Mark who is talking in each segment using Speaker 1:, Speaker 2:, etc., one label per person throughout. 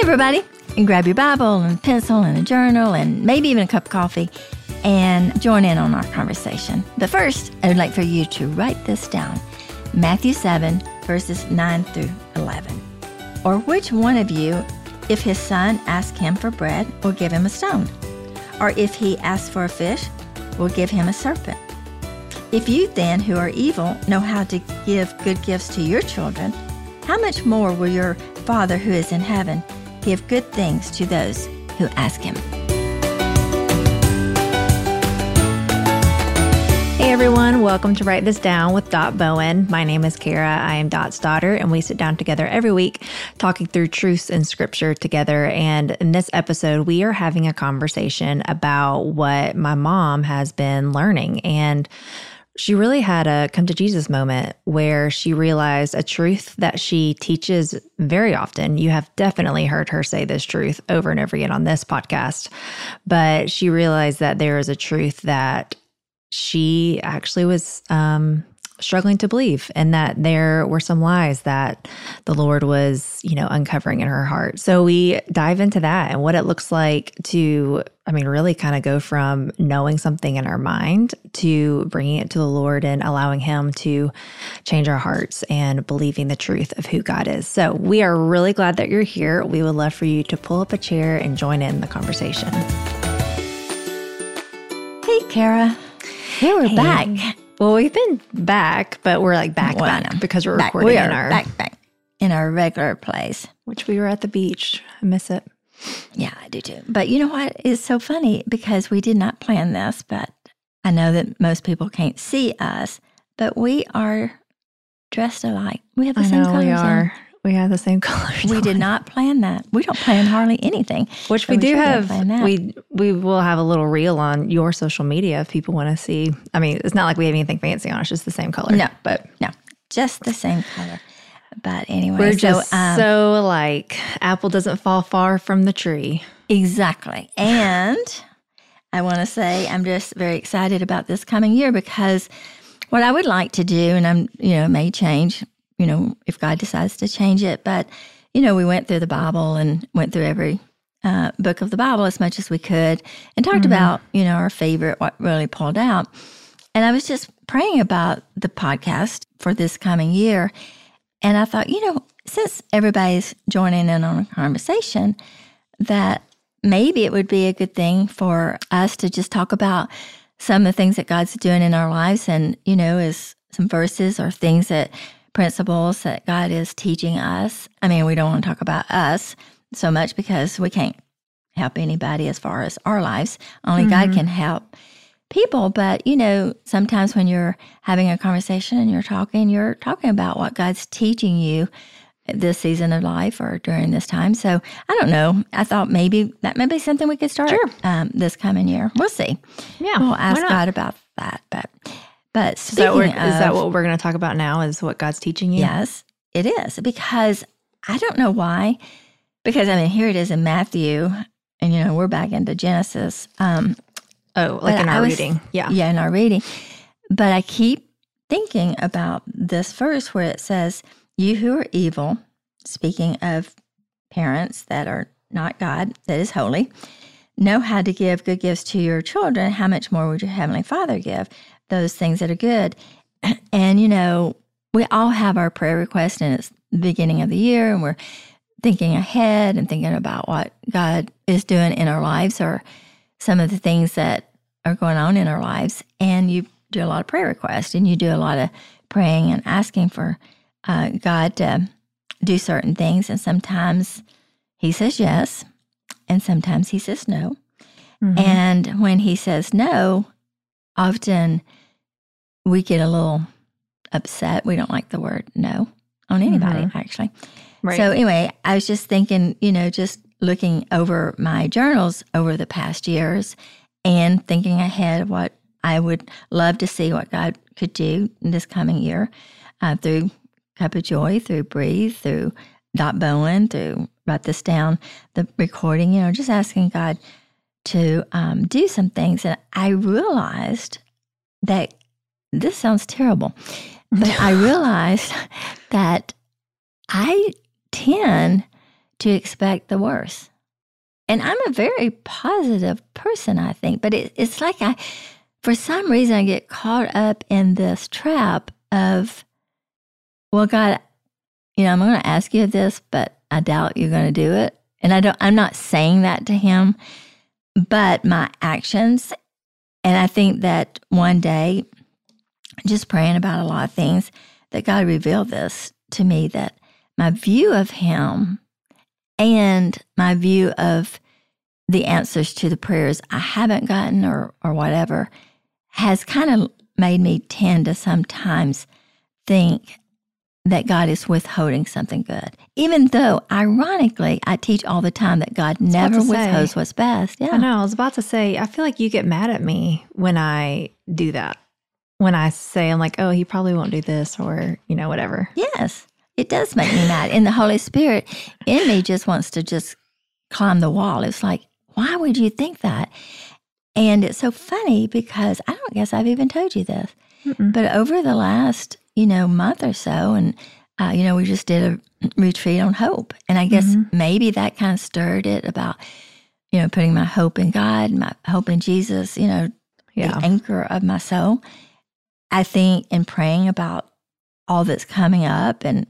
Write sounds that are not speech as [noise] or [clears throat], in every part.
Speaker 1: everybody, and grab your Bible and pencil and a journal and maybe even a cup of coffee and join in on our conversation. But first, I would like for you to write this down Matthew 7, verses 9 through 11. Or which one of you, if his son asks him for bread, will give him a stone? Or if he asks for a fish, will give him a serpent? If you then, who are evil, know how to give good gifts to your children, how much more will your Father who is in heaven give good things to those who ask him?
Speaker 2: Hey everyone, welcome to Write This Down with Dot Bowen. My name is Cara. I am Dot's daughter, and we sit down together every week talking through truths in scripture together. And in this episode, we are having a conversation about what my mom has been learning. And she really had a come to Jesus moment where she realized a truth that she teaches very often. You have definitely heard her say this truth over and over again on this podcast, but she realized that there is a truth that she actually was um, struggling to believe and that there were some lies that the Lord was, you know, uncovering in her heart. So we dive into that and what it looks like to, I mean, really kind of go from knowing something in our mind to bringing it to the Lord and allowing Him to change our hearts and believing the truth of who God is. So we are really glad that you're here. We would love for you to pull up a chair and join in the conversation.
Speaker 1: Hey, Cara. Hey, we're
Speaker 2: Hey.
Speaker 1: back.
Speaker 2: Well, we've been back, but we're like back
Speaker 1: Well,
Speaker 2: back because we're
Speaker 1: Back.
Speaker 2: recording
Speaker 1: We
Speaker 2: in our
Speaker 1: back, back in our regular place.
Speaker 2: which we were at the beach. I miss it.
Speaker 1: Yeah, I do too. But you know what is so funny because we did not plan this, but I know that most people can't see us, but we are dressed alike. We have the
Speaker 2: I
Speaker 1: same
Speaker 2: know
Speaker 1: colors.
Speaker 2: we
Speaker 1: on.
Speaker 2: are. We have the same [laughs] colors.
Speaker 1: We did not plan that. We don't plan hardly anything.
Speaker 2: Which
Speaker 1: So
Speaker 2: we
Speaker 1: we
Speaker 2: do
Speaker 1: have.
Speaker 2: We we will have a little reel on your social media if people want to see. I mean, it's not like we have anything fancy on. It's just the same color.
Speaker 1: No.
Speaker 2: but
Speaker 1: No, just the same color. But anyway,
Speaker 2: we're
Speaker 1: so,
Speaker 2: just
Speaker 1: um,
Speaker 2: so alike. Apple doesn't fall far from the tree.
Speaker 1: Exactly. And I want to say I'm just very excited about this coming year because what I would like to do, and I'm, you know, may change, you know, if God decides to change it, but, you know, we went through the Bible and went through every uh, book of the Bible as much as we could and talked about, you know, our favorite, what really pulled out. And I was just praying about the podcast for this coming year. And I thought, you know, since everybody's joining in on a conversation, that maybe it would be a good thing for us to just talk about some of the things that God's doing in our lives and, you know, is some verses or things that principles that God is teaching us. I mean, we don't want to talk about us so much because we can't help anybody as far as our lives. Only God mm-hmm. can help people. But, you know, sometimes when you're having a conversation and you're talking, you're talking about what God's teaching you this season of life or during this time. So I don't know. I thought maybe that may be something we could start
Speaker 2: Sure.
Speaker 1: um, this coming year. We'll see.
Speaker 2: Yeah,
Speaker 1: We'll ask? God about that. But but
Speaker 2: Is
Speaker 1: speaking
Speaker 2: that, what,
Speaker 1: of,
Speaker 2: is that what we're going to talk about now? Is what God's teaching you?
Speaker 1: Yes, it is because I don't know why. Because I mean, here it is in Matthew, and you know we're back into Genesis. Um,
Speaker 2: Oh, like
Speaker 1: But
Speaker 2: in our
Speaker 1: was-
Speaker 2: reading. Yeah.
Speaker 1: yeah, in our reading. But I keep thinking about this verse where it says, You who are evil, speaking of parents that are not God, that is holy, know how to give good gifts to your children. How much more would your Heavenly Father give those things that are good? [clears throat] And, you know, we all have our prayer requests, and it's the beginning of the year, and we're thinking ahead and thinking about what God is doing in our lives or some of the things that are going on in our lives. And you do a lot of prayer requests and you do a lot of praying and asking for uh, God to do certain things. And sometimes He says yes, and sometimes He says no.
Speaker 2: Mhm.
Speaker 1: And when He says no, often we get a little upset. We don't like the word no on anybody, actually.
Speaker 2: right.
Speaker 1: So anyway, I was just thinking, you know, just looking over my journals over the past years and thinking ahead of what I would love to see what God could do in this coming year uh, through Cup of Joy, through Breathe, through Dot Bowen, through Write This Down, the recording, you know, just asking God to um, do some things. And I realized that this sounds terrible, but I [laughs] realized that I tend to expect the worst. And I'm a very positive person, I think, but it, it's like I, for some reason, I get caught up in this trap of, well, God, you know, I'm going to ask you this, but I doubt you're going to do it. And I don't, I'm not saying that to him, but my actions. And I think that one day, just praying about a lot of things, that God revealed this to me that my view of him and my view of the answers to the prayers I haven't gotten or or whatever has kind of made me tend to sometimes think that God is withholding something good. Even though ironically I teach all the time that God never withholds what's best. Yeah.
Speaker 2: I know. I was about to say, I feel like you get mad at me when I do that. When I say I'm like, oh, he probably won't do this or, you know, whatever.
Speaker 1: Yes. It does make me mad. And the Holy Spirit in me just wants to just climb the wall. It's like, why would you think that? And it's so funny because I don't guess I've even told you this, Mm-mm. but over the last, you know, month or so, and, uh, you know, we just did a [clears throat] retreat on hope. And I guess mm-hmm. maybe that kind of stirred it about, you know, putting my hope in God, my hope in Jesus, you know, yeah. the anchor of my soul. I think in praying about all that's coming up and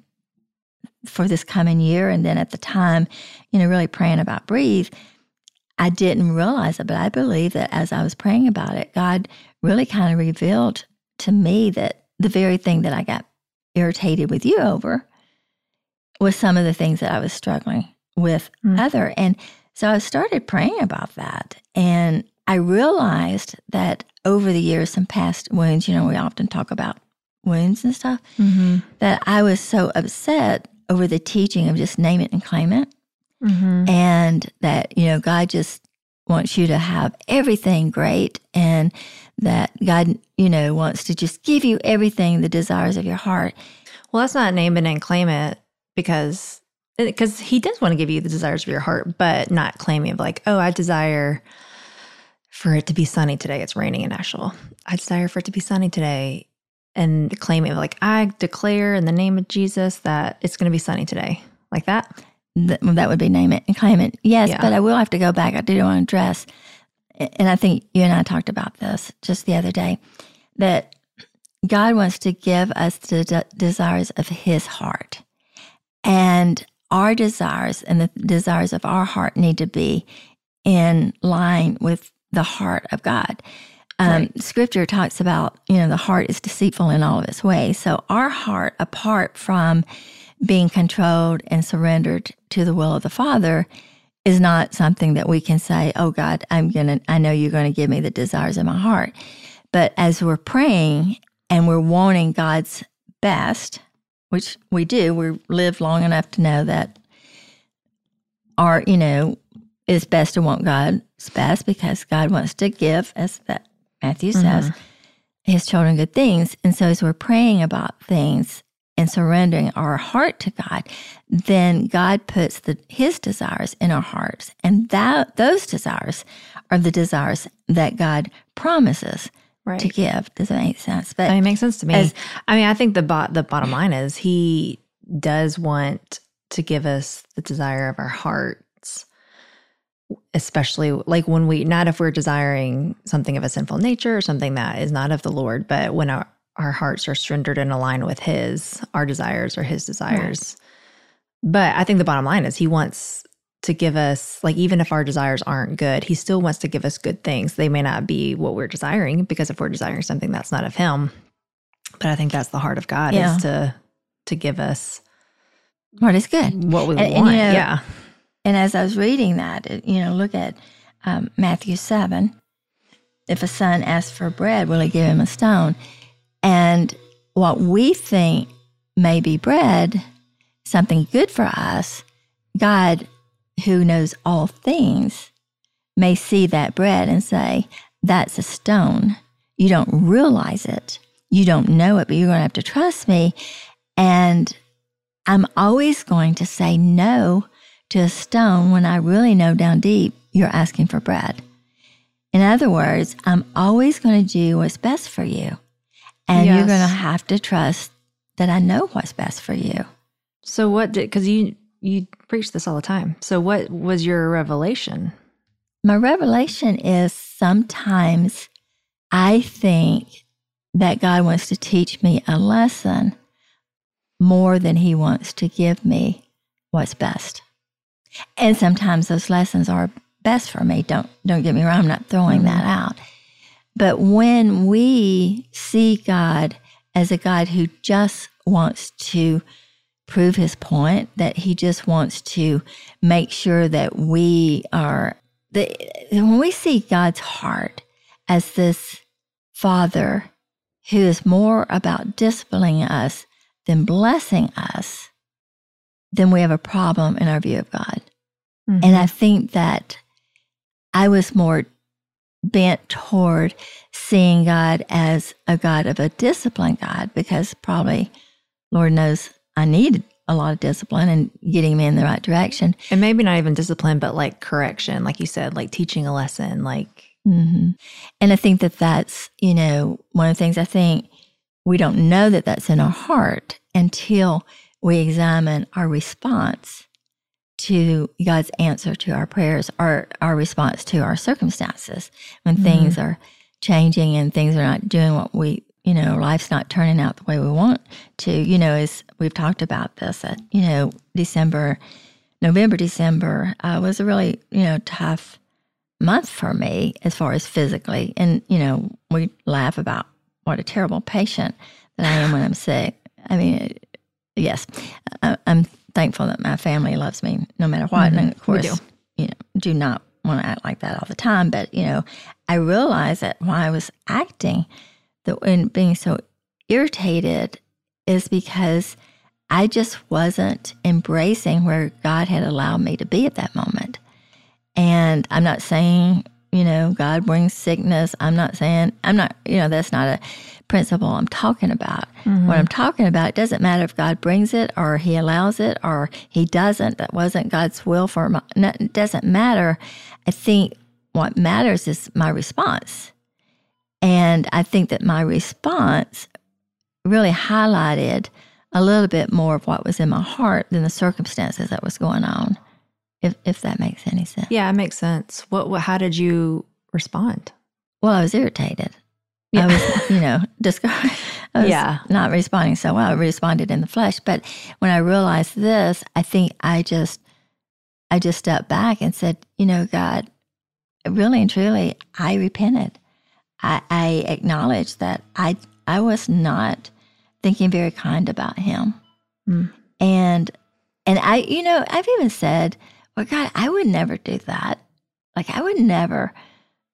Speaker 1: for this coming year, and then at the time, you know, really praying about breathe, I didn't realize it, but I believe that as I was praying about it, God really kind of revealed to me that the very thing that I got irritated with you over was some of the things that I was struggling with mm. other. And so I started praying about that. And I realized that over the years, some past wounds, you know, we often talk about wounds and stuff, mm-hmm. that I was so upset over the teaching of just name it and claim it. Mm-hmm. And that, you know, God just wants you to have everything great and that God, you know, wants to just give you everything, the desires of your heart.
Speaker 2: Well, that's not name it and claim it because because he does want to give you the desires of your heart, but not claiming of like, oh, I desire for it to be sunny today. It's raining in Nashville. I desire for it to be sunny today and claiming like I declare in the name of Jesus that it's going to be sunny today. Like that?
Speaker 1: that, that would be name it and claim it. Yes, yeah. but I will have to go back. I do want to address, and I think you and I talked about this just the other day, that God wants to give us the de- desires of His heart, and our desires and the desires of our heart need to be in line with the heart of God. Um, right. Scripture talks about, you know, the heart is deceitful in all of its ways. So our heart, apart from being controlled and surrendered to the will of the Father is not something that we can say, oh God, I'm going to, I know you're going to give me the desires of my heart. But as we're praying and we're wanting God's best, which we do, we live long enough to know that our, you know, it's best to want God's best because God wants to give, as that Matthew says, mm-hmm. his children good things. And so as we're praying about things, and surrendering our heart to God, then God puts the, His desires in our hearts, and that those desires are the desires that God promises right. to give. Does that make sense?
Speaker 2: But it makes sense to me. As, I mean, I think the bo- the bottom line is He does want to give us the desire of our hearts, especially like when we not if we're desiring something of a sinful nature or something that is not of the Lord, but when our our hearts are surrendered and aligned with his our desires or his desires. Right. but i think the bottom line is he wants to give us like even if our desires aren't good he still wants to give us good things. They may not be what we're desiring because if we're desiring something that's not of him but i think that's the heart of god yeah. is to to give us
Speaker 1: what is good.
Speaker 2: what we and, want. and, you know, yeah
Speaker 1: and as i was reading that you know look at um, matthew 7 if a son asks for bread will he give him a stone and what we think may be bread, something good for us, God, who knows all things, may see that bread and say, That's a stone. You don't realize it. You don't know it, but you're going to have to trust me. And I'm always going to say no to a stone when I really know down deep you're asking for bread. In other words, I'm always going to do what's best for you. And yes. you're going to have to trust that I know what's best for you.
Speaker 2: So what did, because you, you preach this all the time. So, what was your revelation?
Speaker 1: My revelation is sometimes I think that God wants to teach me a lesson more than he wants to give me what's best. And sometimes those lessons are best for me. Don't don't get me wrong, I'm not throwing that mm-hmm. out. But when we see God as a God who just wants to prove his point, that he just wants to make sure that we are the when we see God's heart as this father who is more about disciplining us than blessing us, then we have a problem in our view of God. Mm-hmm. And I think that I was more bent toward seeing God as a God of a disciplined God because probably, Lord knows, I needed a lot of discipline and getting me in the right direction.
Speaker 2: And maybe not even discipline, but like correction, like you said, like teaching a lesson, like.
Speaker 1: Mm-hmm. And I think that that's, you know, one of the things I think we don't know that that's in our heart until we examine our response to God's answer to our prayers or our response to our circumstances when mm-hmm. things are changing and things are not doing what we, you know, life's not turning out the way we want to. You know, as we've talked about this, at, you know, December, November, December uh, was a really, you know, tough month for me as far as physically. And, you know, we laugh about what a terrible patient that I am when I'm sick. I mean, yes, I, am thankful that my family loves me no matter what. Mm-hmm. And of course, you know, do not want to act like that all the time. But, you know, I realized that why I was acting that and being so irritated is because I just wasn't embracing where God had allowed me to be at that moment. And I'm not saying you know, God brings sickness. I'm not saying, I'm not, you know, that's not a principle I'm talking about. Mm-hmm. What I'm talking about, it doesn't matter if God brings it or He allows it or He doesn't. That wasn't God's will for my, it doesn't matter. I think what matters is my response. And I think that my response really highlighted a little bit more of what was in my heart than the circumstances that was going on if if that makes any sense.
Speaker 2: Yeah, it makes sense. What, what how did you respond?
Speaker 1: Well, I was irritated. Yeah. I was, you know, [laughs] discouraged. I was yeah. not responding so well. I responded in the flesh. But when I realized this, I think I just I just stepped back and said, you know, God, really and truly, I repented. I, I acknowledged that I I was not thinking very kind about him. Mm. And and I, you know, I've even said, but God, I would never do that. Like, I would never,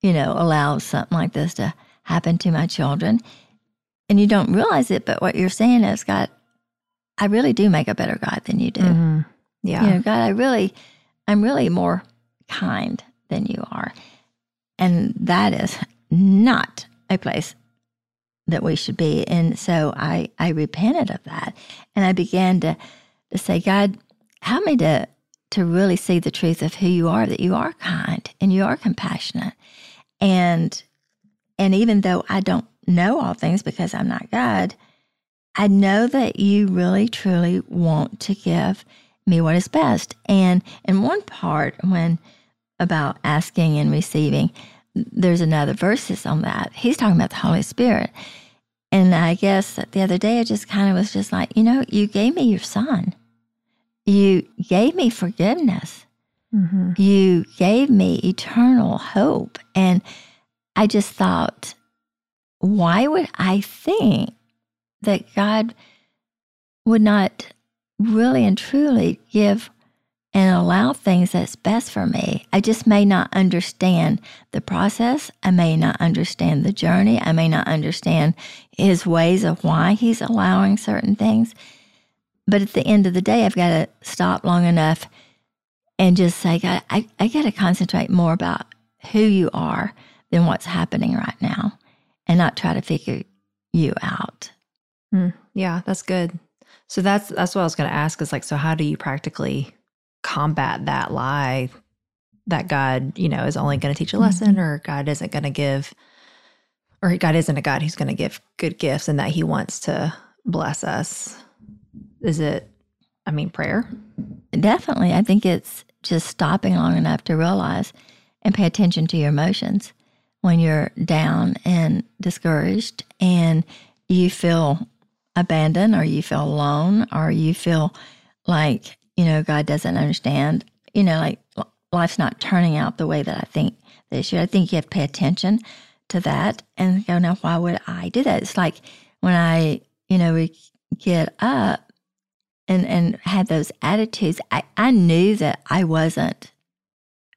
Speaker 1: you know, allow something like this to happen to my children. And you don't realize it, but what you're saying is, God, I really do make a better God than you do. Mm-hmm.
Speaker 2: Yeah.
Speaker 1: You know, God, I really, I'm really more kind than you are. And that is not a place that we should be. And so I, I repented of that. And I began to, to say, God, help me to to really see the truth of who you are that you are kind and you are compassionate. And and even though i don't know all things because i'm not god i know that you really truly want to give me what is best. And in one part when about asking and receiving there's another verses on that. He's talking about the holy spirit. And i guess the other day i just kind of was just like you know you gave me your son you gave me forgiveness. Mm-hmm. You gave me eternal hope. And I just thought, why would I think that God would not really and truly give and allow things that's best for me? I just may not understand the process. I may not understand the journey. I may not understand his ways of why he's allowing certain things. But at the end of the day, I've got to stop long enough and just say, God, I, I got to concentrate more about who you are than what's happening right now and not try to figure you out.
Speaker 2: Mm, yeah, that's good. So that's that's what I was going to ask is like so how do you practically combat that lie that God, you know, is only going to teach a lesson mm-hmm. or God isn't going to give or God isn't a God who's going to give good gifts and that he wants to bless us? Is it I mean, prayer.
Speaker 1: Definitely. I think it's just stopping long enough to realize and pay attention to your emotions when you're down and discouraged and you feel abandoned or you feel alone or you feel like, you know, God doesn't understand, you know, like life's not turning out the way that I think they should. I think you have to pay attention to that and go, now, why would I do that? It's like when I, you know, we get up and, and had those attitudes, I, I knew that I wasn't,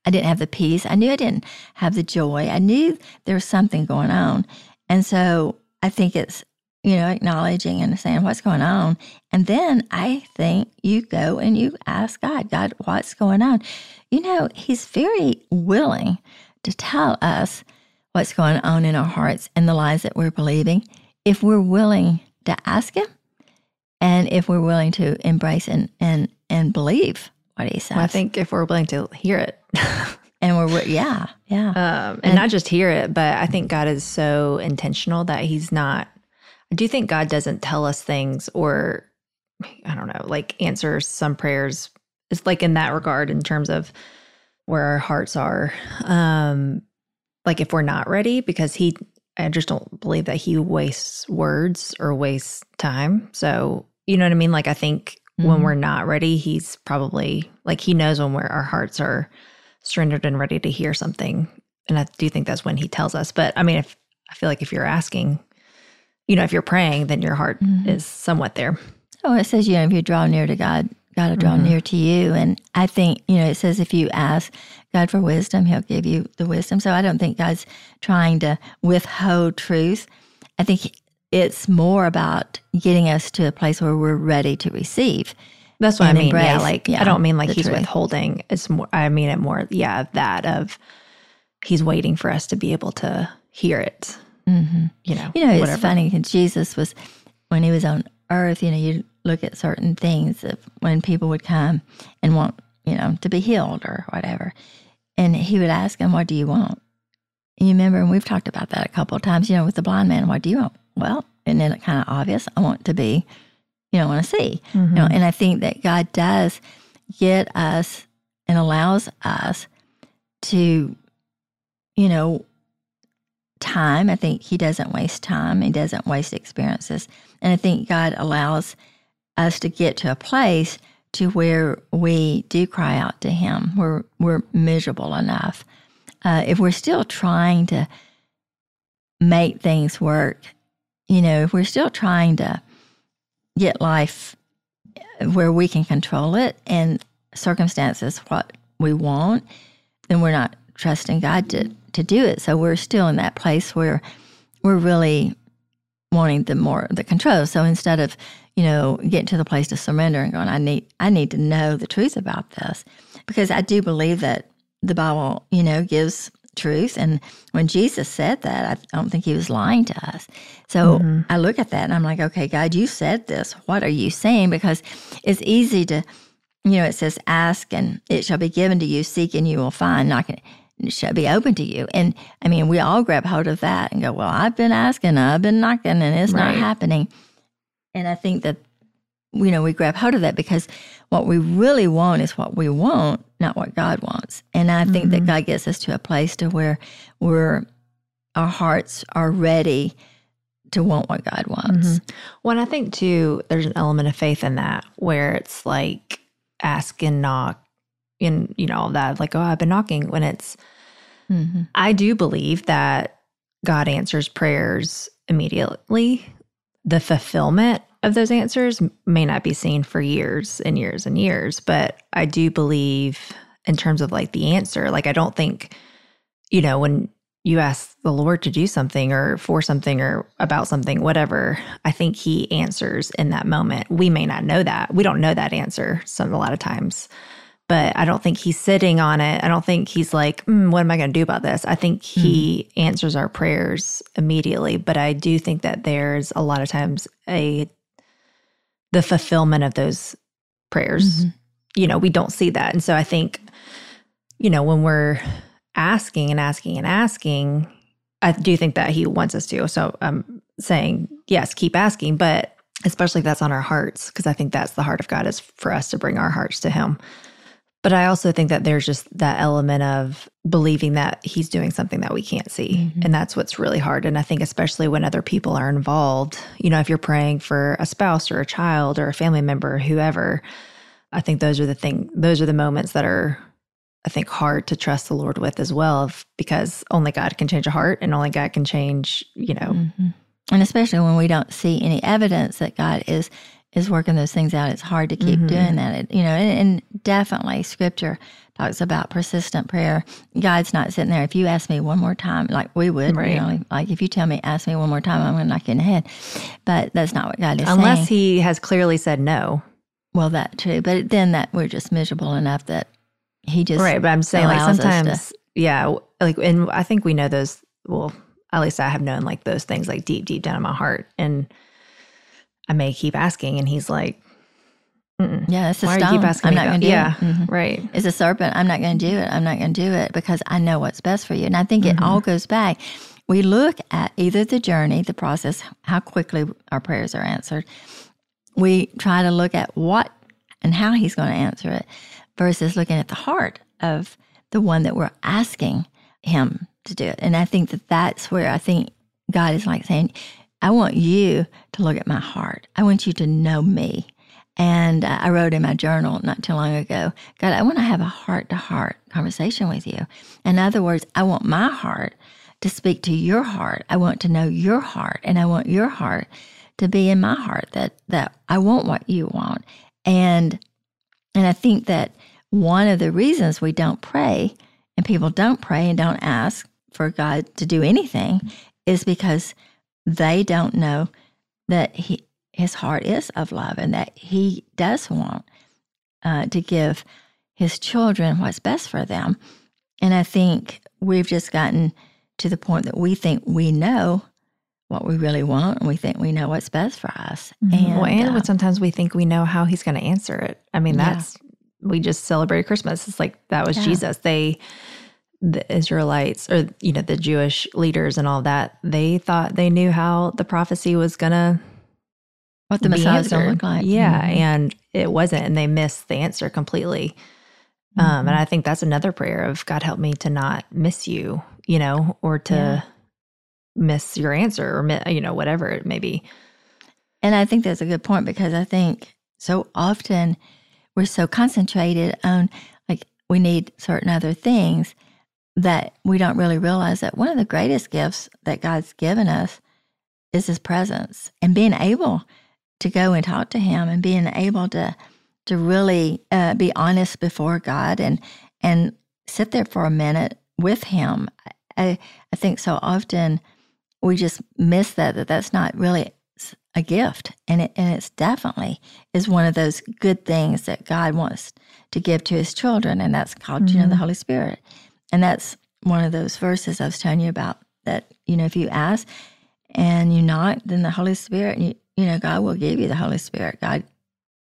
Speaker 1: I didn't have the peace. I knew I didn't have the joy. I knew there was something going on. And so I think it's, you know, acknowledging and saying what's going on. And then I think you go and you ask God, God, what's going on? You know, He's very willing to tell us what's going on in our hearts and the lies that we're believing if we're willing to ask Him and if we're willing to embrace and, and, and believe what He says.
Speaker 2: Well, I think if we're willing to hear it. [laughs]
Speaker 1: and we're, yeah, yeah.
Speaker 2: Um, and, and not just hear it, but I think God is so intentional that He's not, I do think God doesn't tell us things or, I don't know, like answer some prayers. It's like in that regard, in terms of where our hearts are. Um, like if we're not ready, because he, I just don't believe that he wastes words or wastes time. So, you know what I mean? Like, I think mm-hmm. when we're not ready, he's probably like, he knows when we're, our hearts are surrendered and ready to hear something. And I do think that's when he tells us. But I mean, if I feel like if you're asking, you know, if you're praying, then your heart mm-hmm. is somewhat there.
Speaker 1: Oh, it says, you know, if you draw near to God, God will draw mm-hmm. near to you. And I think, you know, it says if you ask God for wisdom, He'll give you the wisdom. So I don't think God's trying to withhold truth. I think it's more about getting us to a place where we're ready to receive.
Speaker 2: That's what I mean. Yeah, like yeah, I don't mean like he's truth. withholding. It's more. I mean it more. Yeah, that of he's waiting for us to be able to hear it. Mm-hmm. You know.
Speaker 1: You know, it's funny because Jesus was when he was on earth. You know, you look at certain things of when people would come and want, you know, to be healed or whatever. And he would ask them, What do you want? And you remember, and we've talked about that a couple of times, you know, with the blind man, what do you want? Well, and then it kind of obvious, I want to be, you know, I want to see. Mm-hmm. You know, mm-hmm. and I think that God does get us and allows us to, you know, time. I think he doesn't waste time. He doesn't waste experiences. And I think God allows us to get to a place to where we do cry out to Him. We're we're miserable enough. Uh, if we're still trying to make things work, you know, if we're still trying to get life where we can control it and circumstances what we want, then we're not trusting God to to do it. So we're still in that place where we're really wanting the more the control. So instead of you know, getting to the place to surrender and going, I need, I need to know the truth about this because I do believe that the Bible, you know, gives truth. And when Jesus said that, I don't think he was lying to us. So mm-hmm. I look at that and I'm like, okay, God, you said this. What are you saying? Because it's easy to, you know, it says, ask and it shall be given to you, seek and you will find, knock and it shall be open to you. And I mean, we all grab hold of that and go, well, I've been asking, I've been knocking, and it's right. not happening. And I think that, you know, we grab hold of that because what we really want is what we want, not what God wants. And I think mm-hmm. that God gets us to a place to where we're, our hearts are ready to want what God wants. Mm-hmm.
Speaker 2: Well, I think too, there's an element of faith in that where it's like ask and knock and, you know, all that, like, oh, I've been knocking when it's, mm-hmm. I do believe that God answers prayers immediately the fulfillment of those answers may not be seen for years and years and years. But I do believe, in terms of like the answer, like I don't think, you know, when you ask the Lord to do something or for something or about something, whatever, I think He answers in that moment. We may not know that. We don't know that answer some a lot of times but I don't think he's sitting on it. I don't think he's like, mm, what am I going to do about this? I think he mm. answers our prayers immediately. But I do think that there's a lot of times a the fulfillment of those prayers. Mm-hmm. You know, we don't see that. And so I think, you know, when we're asking and asking and asking, I do think that he wants us to. So I'm saying, yes, keep asking, but especially if that's on our hearts, because I think that's the heart of God is for us to bring our hearts to Him. But I also think that there's just that element of believing that He's doing something that we can't see. Mm-hmm. And that's what's really hard. And I think, especially when other people are involved, you know, if you're praying for a spouse or a child or a family member, whoever, I think those are the thing, those are the moments that are I think hard to trust the Lord with as well, because only God can change a heart and only God can change, you know. Mm-hmm.
Speaker 1: And especially when we don't see any evidence that God is is working those things out, it's hard to keep mm-hmm. doing that. It, you know, and, and, definitely Scripture talks about persistent prayer. God's not sitting there. If you ask me one more time, like we would, right. you know, like if you tell me, ask me one more time, I'm going to knock you in the head. But that's not what God is
Speaker 2: Unless
Speaker 1: saying.
Speaker 2: He has clearly said no.
Speaker 1: Well, that too. But then that we're just miserable enough that he just
Speaker 2: right. But I'm saying like sometimes, to, yeah, like and I think we know those. Well, at least I have known like those things like deep, deep down in my heart, and I may keep asking, and he's like.
Speaker 1: Mm-mm. Yeah, it's a Why stone. keep asking I'm not going to do
Speaker 2: yeah,
Speaker 1: it.
Speaker 2: Mm-hmm. Right.
Speaker 1: It's a serpent. I'm not going to do it. I'm not going to do it because I know what's best for you. And I think mm-hmm. it all goes back. We look at either the journey, the process, how quickly our prayers are answered. We try to look at what and how he's going to answer it versus looking at the heart of the one that we're asking him to do it. And I think that that's where I think God is like saying, I want you to look at my heart. I want you to know me. And I wrote in my journal not too long ago, God, I want to have a heart to heart conversation with you. In other words, I want my heart to speak to your heart. I want to know your heart and I want your heart to be in my heart that that I want what you want. And and I think that one of the reasons we don't pray and people don't pray and don't ask for God to do anything is because they don't know that he, his heart is of love and that he does want uh, to give his children what's best for them. And I think we've just gotten to the point that we think we know what we really want and we think we know what's best for us.
Speaker 2: Mm-hmm. And, well, and uh, sometimes we think we know how he's going to answer it. I mean, that's yeah we just celebrated Christmas. It's like that was yeah. Jesus. They, the Israelites or, you know, the Jewish leaders and all that, they thought they knew how the prophecy was to.
Speaker 1: What the Messiah was to look like.
Speaker 2: Yeah. Mm-hmm. And it wasn't. And they missed the answer completely. Mm-hmm. Um, and mm-hmm. I think that's another prayer of God help me to not miss you, you know, or to yeah. miss your answer or, you know, whatever it may be.
Speaker 1: And I think that's a good point because I think so often we're so concentrated on like we need certain other things that we don't really realize that one of the greatest gifts that God's given us is his presence and being able to go and talk to him and being able to to really uh, be honest before God and and sit there for a minute with him. I I think so often we just miss that that that's not really a gift and it and it's definitely is one of those good things that God wants to give to his children and that's called mm-hmm. you know the mm-hmm. Holy Spirit. And that's one of those verses I was telling you about that you know if you ask and you knock then the Holy Spirit you, you know God will give you the Holy Spirit. God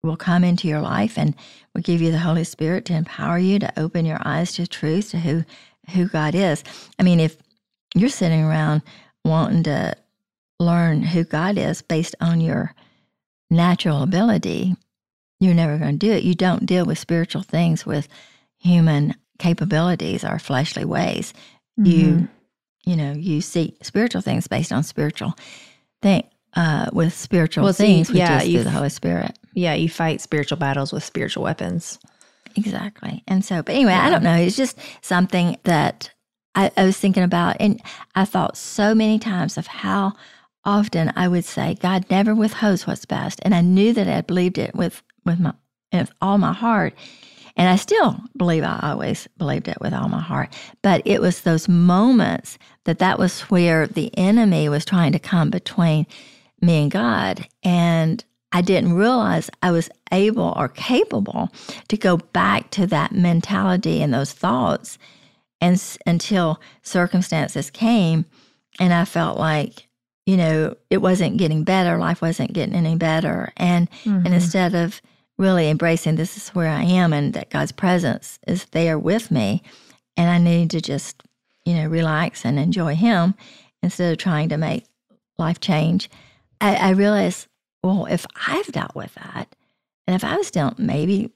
Speaker 1: will come into your life and will give you the Holy Spirit to empower you to open your eyes to truth to who who God is. I mean if you're sitting around wanting to learn who God is based on your natural ability, you're never going to do it. You don't deal with spiritual things with human capabilities or fleshly ways. Mm-hmm. You, you know, you see spiritual things based on spiritual thing uh, with spiritual well, things, see, yeah, you, through the Holy Spirit.
Speaker 2: Yeah, you fight spiritual battles with spiritual weapons.
Speaker 1: Exactly. And so, but anyway, yeah. I don't know. It's just something that I, I was thinking about, and I thought so many times of how often I would say, God never withholds what's best. And I knew that I believed it with, with, my, with all my heart. And I still believe I always believed it with all my heart. But it was those moments that that was where the enemy was trying to come between me and God. And I didn't realize I was able or capable to go back to that mentality and those thoughts and until circumstances came and I felt like you know, it wasn't getting better, life wasn't getting any better. And mm-hmm. and instead of really embracing this is where I am and that God's presence is there with me and I need to just, you know, relax and enjoy him instead of trying to make life change. I, I realized well, if I've dealt with that, and if I was dealt, maybe,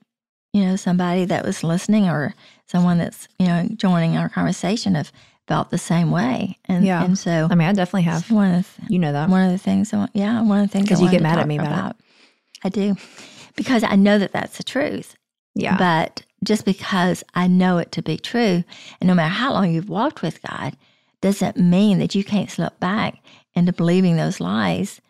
Speaker 1: you know, somebody that was listening or someone that's, you know, joining our conversation have felt the same way. And,
Speaker 2: Yeah.
Speaker 1: and so
Speaker 2: I mean, I definitely have.
Speaker 1: one of the,
Speaker 2: You know that.
Speaker 1: one of the things, I want, yeah, one of the things
Speaker 2: because you get mad at me about it.
Speaker 1: I do, because I know that that's the truth.
Speaker 2: Yeah.
Speaker 1: But just because I know it to be true, and no matter how long you've walked with God, doesn't mean that you can't slip back into believing those lies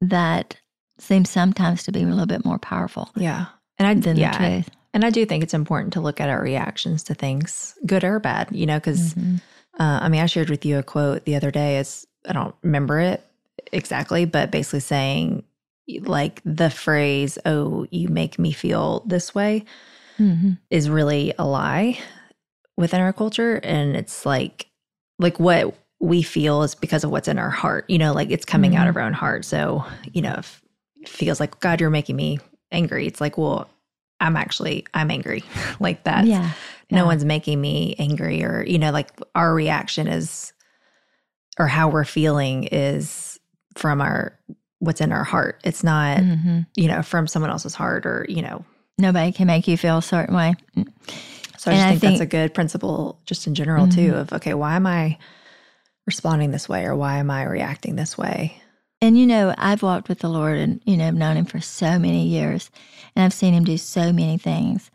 Speaker 1: that seem sometimes to be a little bit more powerful
Speaker 2: yeah. And I
Speaker 1: than
Speaker 2: yeah,
Speaker 1: the truth.
Speaker 2: And I do think it's important to look at our reactions to things, good or bad, you know, because
Speaker 1: Mhm.
Speaker 2: uh, I mean, I shared with you a quote the other day. It's, I don't remember it exactly, but basically saying, like, the phrase, oh, you make me feel this way
Speaker 1: Mhm.
Speaker 2: is really a lie within our culture. And it's like, like what we feel is because of what's in our heart, you know, like it's coming out
Speaker 1: Mhm.
Speaker 2: of our own heart. So, you know, if it feels like, God, you're making me angry, it's like, well, I'm actually, I'm angry [laughs] like that.
Speaker 1: yeah.
Speaker 2: No
Speaker 1: yeah.
Speaker 2: one's making me angry or, you know, like our reaction is, or how we're feeling is from our, what's in our heart. It's not,
Speaker 1: Mhm.
Speaker 2: you know, from someone else's heart or, you know,
Speaker 1: Nobody can make you feel a certain way.
Speaker 2: So I
Speaker 1: And
Speaker 2: just
Speaker 1: I
Speaker 2: think, that's a good principle just in general too
Speaker 1: Mhm.
Speaker 2: of okay, why am I responding this way or why am I reacting this way?
Speaker 1: And you know, I've walked with the Lord and, you know, I've known him for so many years and I've seen him do so many things.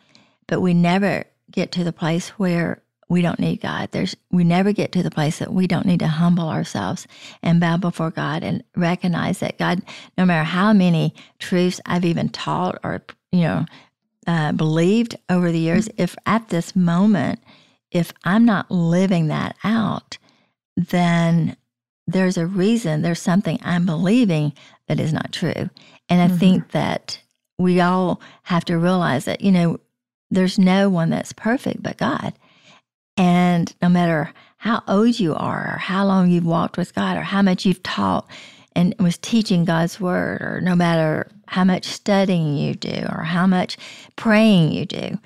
Speaker 1: But we never get to the place where we don't need God. There's we never get to the place that we don't need to humble ourselves and bow before God and recognize that God, no matter how many truths I've even taught or you know uh, believed over the years, if at this moment, if I'm not living that out, then there's a reason, there's something I'm believing that is not true. And I
Speaker 2: Mhm.
Speaker 1: think that we all have to realize that, you know, there's no one that's perfect but God. And no matter how old you are, or how long you've walked with God, or how much you've taught and was teaching God's word, or no matter how much studying you do, or how much praying you do,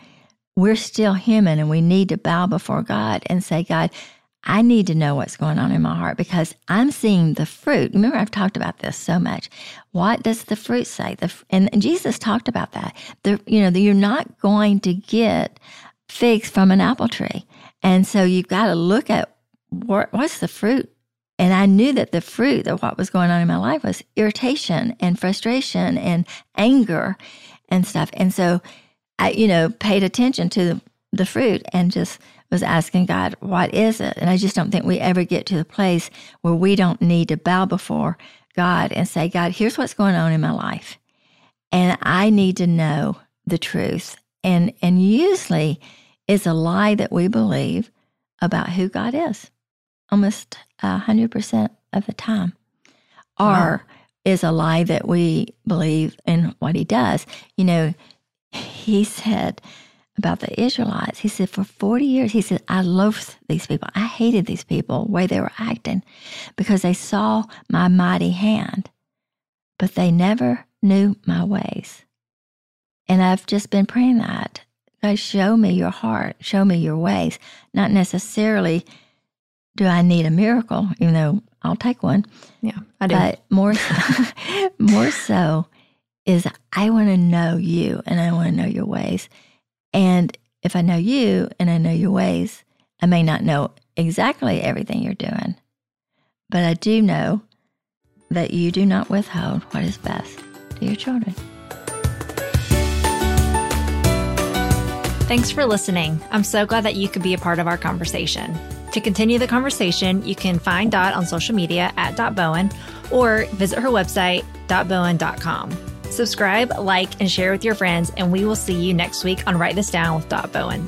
Speaker 1: we're still human and we need to bow before God and say, God, I need to know what's going on in my heart because I'm seeing the fruit. Remember, I've talked about this so much. What does the fruit say? The, and Jesus talked about that. The, you know, you're not going to get figs from an apple tree. And so you've got to look at what, what's the fruit. And I knew that the fruit of what was going on in my life was irritation and frustration and anger and stuff. And so I, you know, paid attention to the, the fruit and just was asking God, what is it? And I just don't think we ever get to the place where we don't need to bow before God and say, God, here's what's going on in my life. And I need to know the truth. And and usually it's a lie that we believe about who God is. Almost a hundred percent of the time. Or
Speaker 2: Wow.
Speaker 1: is a lie that we believe in what he does. You know, he said about the Israelites, he said, for 40 years, he said, I loathed these people. I hated these people, the way they were acting, because they saw my mighty hand, but they never knew my ways. And I've just been praying that. God, show me your heart, show me your ways. Not necessarily do I need a miracle, even though I'll take one.
Speaker 2: Yeah, I do.
Speaker 1: But more, [laughs] more so is I want to know you and I want to know your ways. And if I know you and I know your ways, I may not know exactly everything you're doing, but I do know that you do not withhold what is best to your children.
Speaker 2: Thanks for listening. I'm so glad that you could be a part of our conversation. To continue the conversation, you can find Dot on social media at Dot Bowen or visit her website, dotbowen.com. Subscribe, like, and share with your friends, and we will see you next week on Write This Down with Dot Bowen.